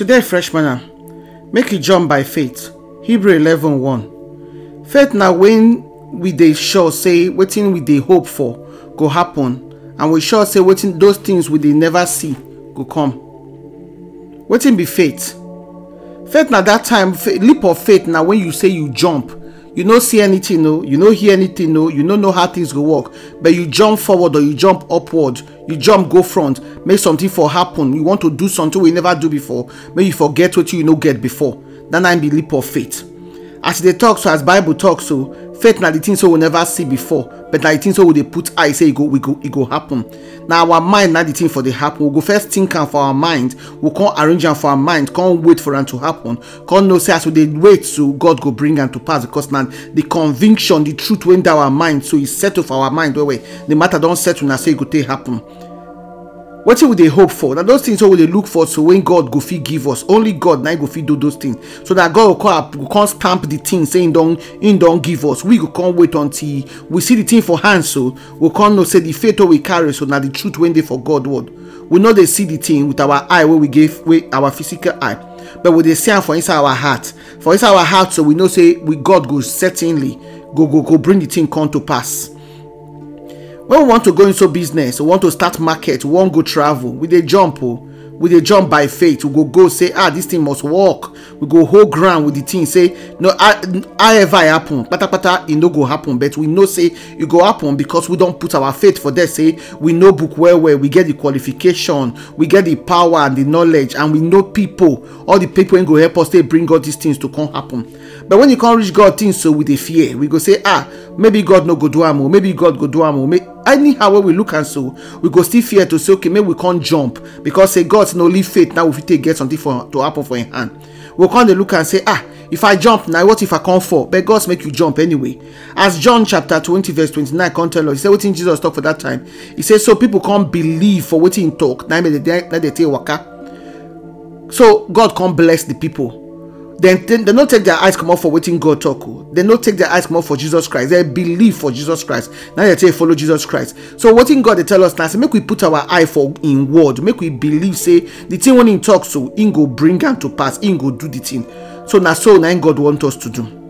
Today, fresh manna, ah, make you jump by faith. Hebrew 11 1. Faith now when we dey sure say waiting we dey hope for go happen and we sure say waiting those things we they never see go come. Waiting be faith? Faith now that time leap of faith now when you say you jump you no see anything no. You no hear anything no. You no know how things go work. But you jump forward or you jump upward. You jump go front. Make something for happen. You want to do something we never do before. Make you forget what you no get before. That na be leap of faith. As dey talk so as bible talk so faith na the thing so we never see before but na the thing so we dey put eye say e go we go e go happen. Na our mind na the thing for dey happen. We go first think am for our mind. We come arrange am for our mind. Come wait for am to happen. Come know say as we dey wait so god go bring am to pass because na the conviction the truth wey dey our mind so e settle for our mind well well. The matter don settle na say e go take happen wetin we dey hope for? Na those things wey we dey look for so when god go fit give us. Only god na go fit do those things. So that god go come stamp the thing say him don him don give us. We go come wait until we see the thing for hand so we come know say the faith we carry so na the truth wey dey for god word. We no dey see the thing with our eye wey we give wey our physical eye. But we dey see for inside our heart. For inside our heart so we know say we god go certainly go go go bring the thing come to pass when we want to go into business we want to start market we wan go travel we dey jump o we dey jump by faith. We go go say ah this thing must work. We go hold ground with the thing say no however e happen patapata e no go happen. But we know say e go happen because we don put our faith for there say we know book well well. We get the qualification we get the power and the knowledge and we know people. All the people wey go help us take bring all these things to come happen. But when e come reach god things so we dey fear. We go say ah maybe god no go do am o maybe god go do am o anyhow wey we look am so we go still fear to say okay make we come jump because say god no leave faith now we take get something for to happen for him hand. We dey look am say ah if i jump na what if i come fall? But god make you jump anyway. As john chapter 20 verse 29 come tell us. He say wetin jesus talk for that time? He say so people come believe for wetin he talk na im dey take waka. So god come bless the people dem dem no take their eyes come comot for wetin god talk oh. o dem no take their eyes come comot for jesus christ. Dem believe for jesus christ. Na dem take follow jesus christ. So wetin god dey tell us na say make we put our eye for him word. Make we believe say the thing wey him talk so him go bring am to pass. Him go do the thing. So na so na him god want us to do.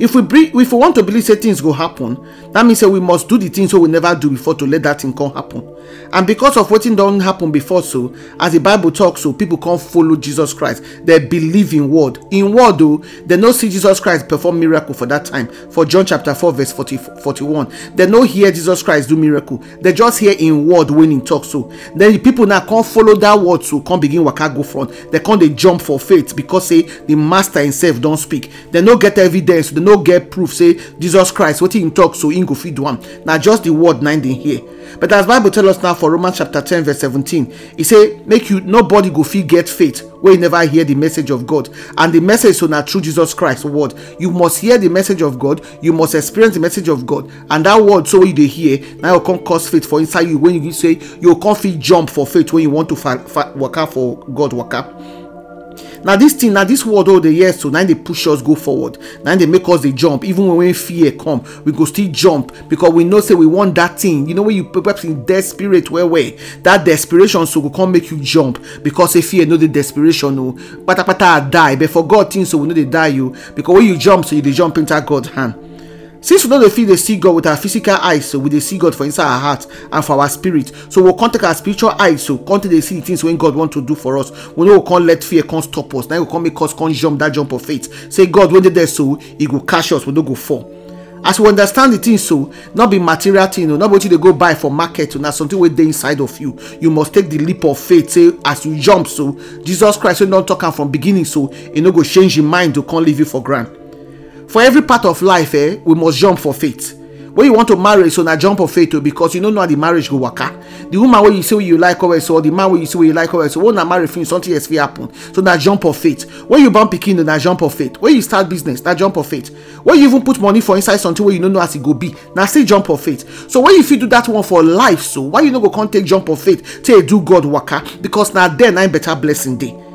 If we bring if we want to believe say things go happen that means say we must do the things wey we never do before to let that thing come happen. And because of what wetin don happen before so as the bible talk so people come follow jesus christ. They believe in word. In word o they no see jesus christ perform miracle for that time. For john chapter 4 verse 40 41 they no hear jesus christ do miracle. They just hear in word when he talk so. Then the people now come follow that word so come begin waka go front. They come dey jump for faith because say the master himself don speak. They no get evidence. They no get proof say jesus christ wetin him talk so him go do am na just the word na hear. But as bible tell us now for romans chapter 10 verse 17 e say make you nobody go fit get faith wey never hear the message of god. And the message so na through jesus christ word. You must hear the message of god. You must experience the message of god. And that word so you dey hear go come cause faith for inside you. When you say you come fit jump for faith when you want to waka for god waka na this thing na this word wey dey hear so na dey push us go forward. Na dey make us dey jump even when fear come we go still jump because we know say we want that thing. You know when you perhaps in desperate well well that desperation so go come make you jump because say fear no dey desperation o patapata die but for god things so we no dey die o because when you jump so you dey jump enter god hand since we dey fit dey see god with our physical eyes so we see god for inside our heart and for our spirit. So we come take our spiritual eyes so come take see the things wey god want to do for us. We no go come let fear come stop us. Na e go come make us come jump that jump of faith. Say god wey dey there so He go catch us. We no go fall. As we understand the thing so not be material thing o no be wetin you dey go buy for market na something wey dey inside of you. You must take the leap of faith say as you jump so jesus christ wey don talk from beginning so e no go change him mind to come leave you for ground for every part of life eh we must jump for faith. When you want to marry so na jump of faith o because you no know how the marriage go waka. The woman wey you say you like well so or the man wey you say you like well so when una marry finish something else fit happen. So na jump of faith. When you born pikin na jump of faith. When you start business na jump of faith. When you even put money for inside something wey you no know as e go be na still jump of faith. So when you fit do that one for life so why you no go come take jump of faith take do god waka? Because na there na better blessing dey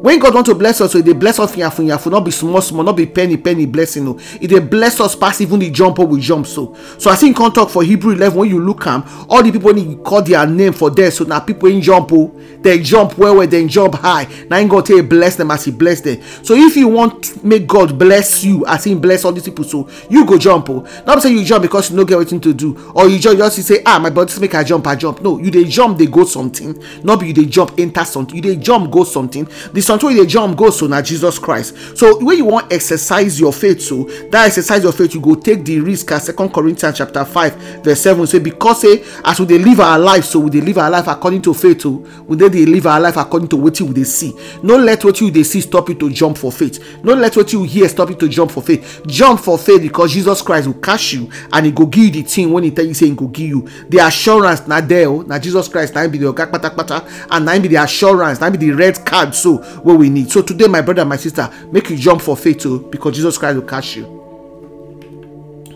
when god want to bless us so e dey bless us yafu yafu not be small small not be penny penny blessing o e dey bless us pass even the jump wey we jump so. So as him come talk for hebrew eleven when you look am all the people wey he call their name for there so na people wey jump o dem jump well well dem jump high. Na him god take bless them as he bless them. So if you want make god bless you as him bless all these people so you go jump o not be say you jump because you no get wetin to do or you just just say ah my body make i jump i jump. No you dey jump dey go something. No be you dey jump enter something. You dey jump go something. The you dey jump go so na jesus christ. So when you want exercise your faith so that exercise your faith you go take the risk as second corinthians chapter five verse seven say because say as we dey live our life so we dey live our life according to faith o we dey dey live our life according to wetin we they see. No let what you they see stop you to jump for faith. No let what you hear stop you to jump for faith. Jump for faith because jesus christ will catch you and he go give you the thing when he tell you say he go give you. The assurance na there o na jesus christ na be the and na be the assurance na be the red card so wey we need so today my brother my sister make you jump for faith o because jesus christ will catch you.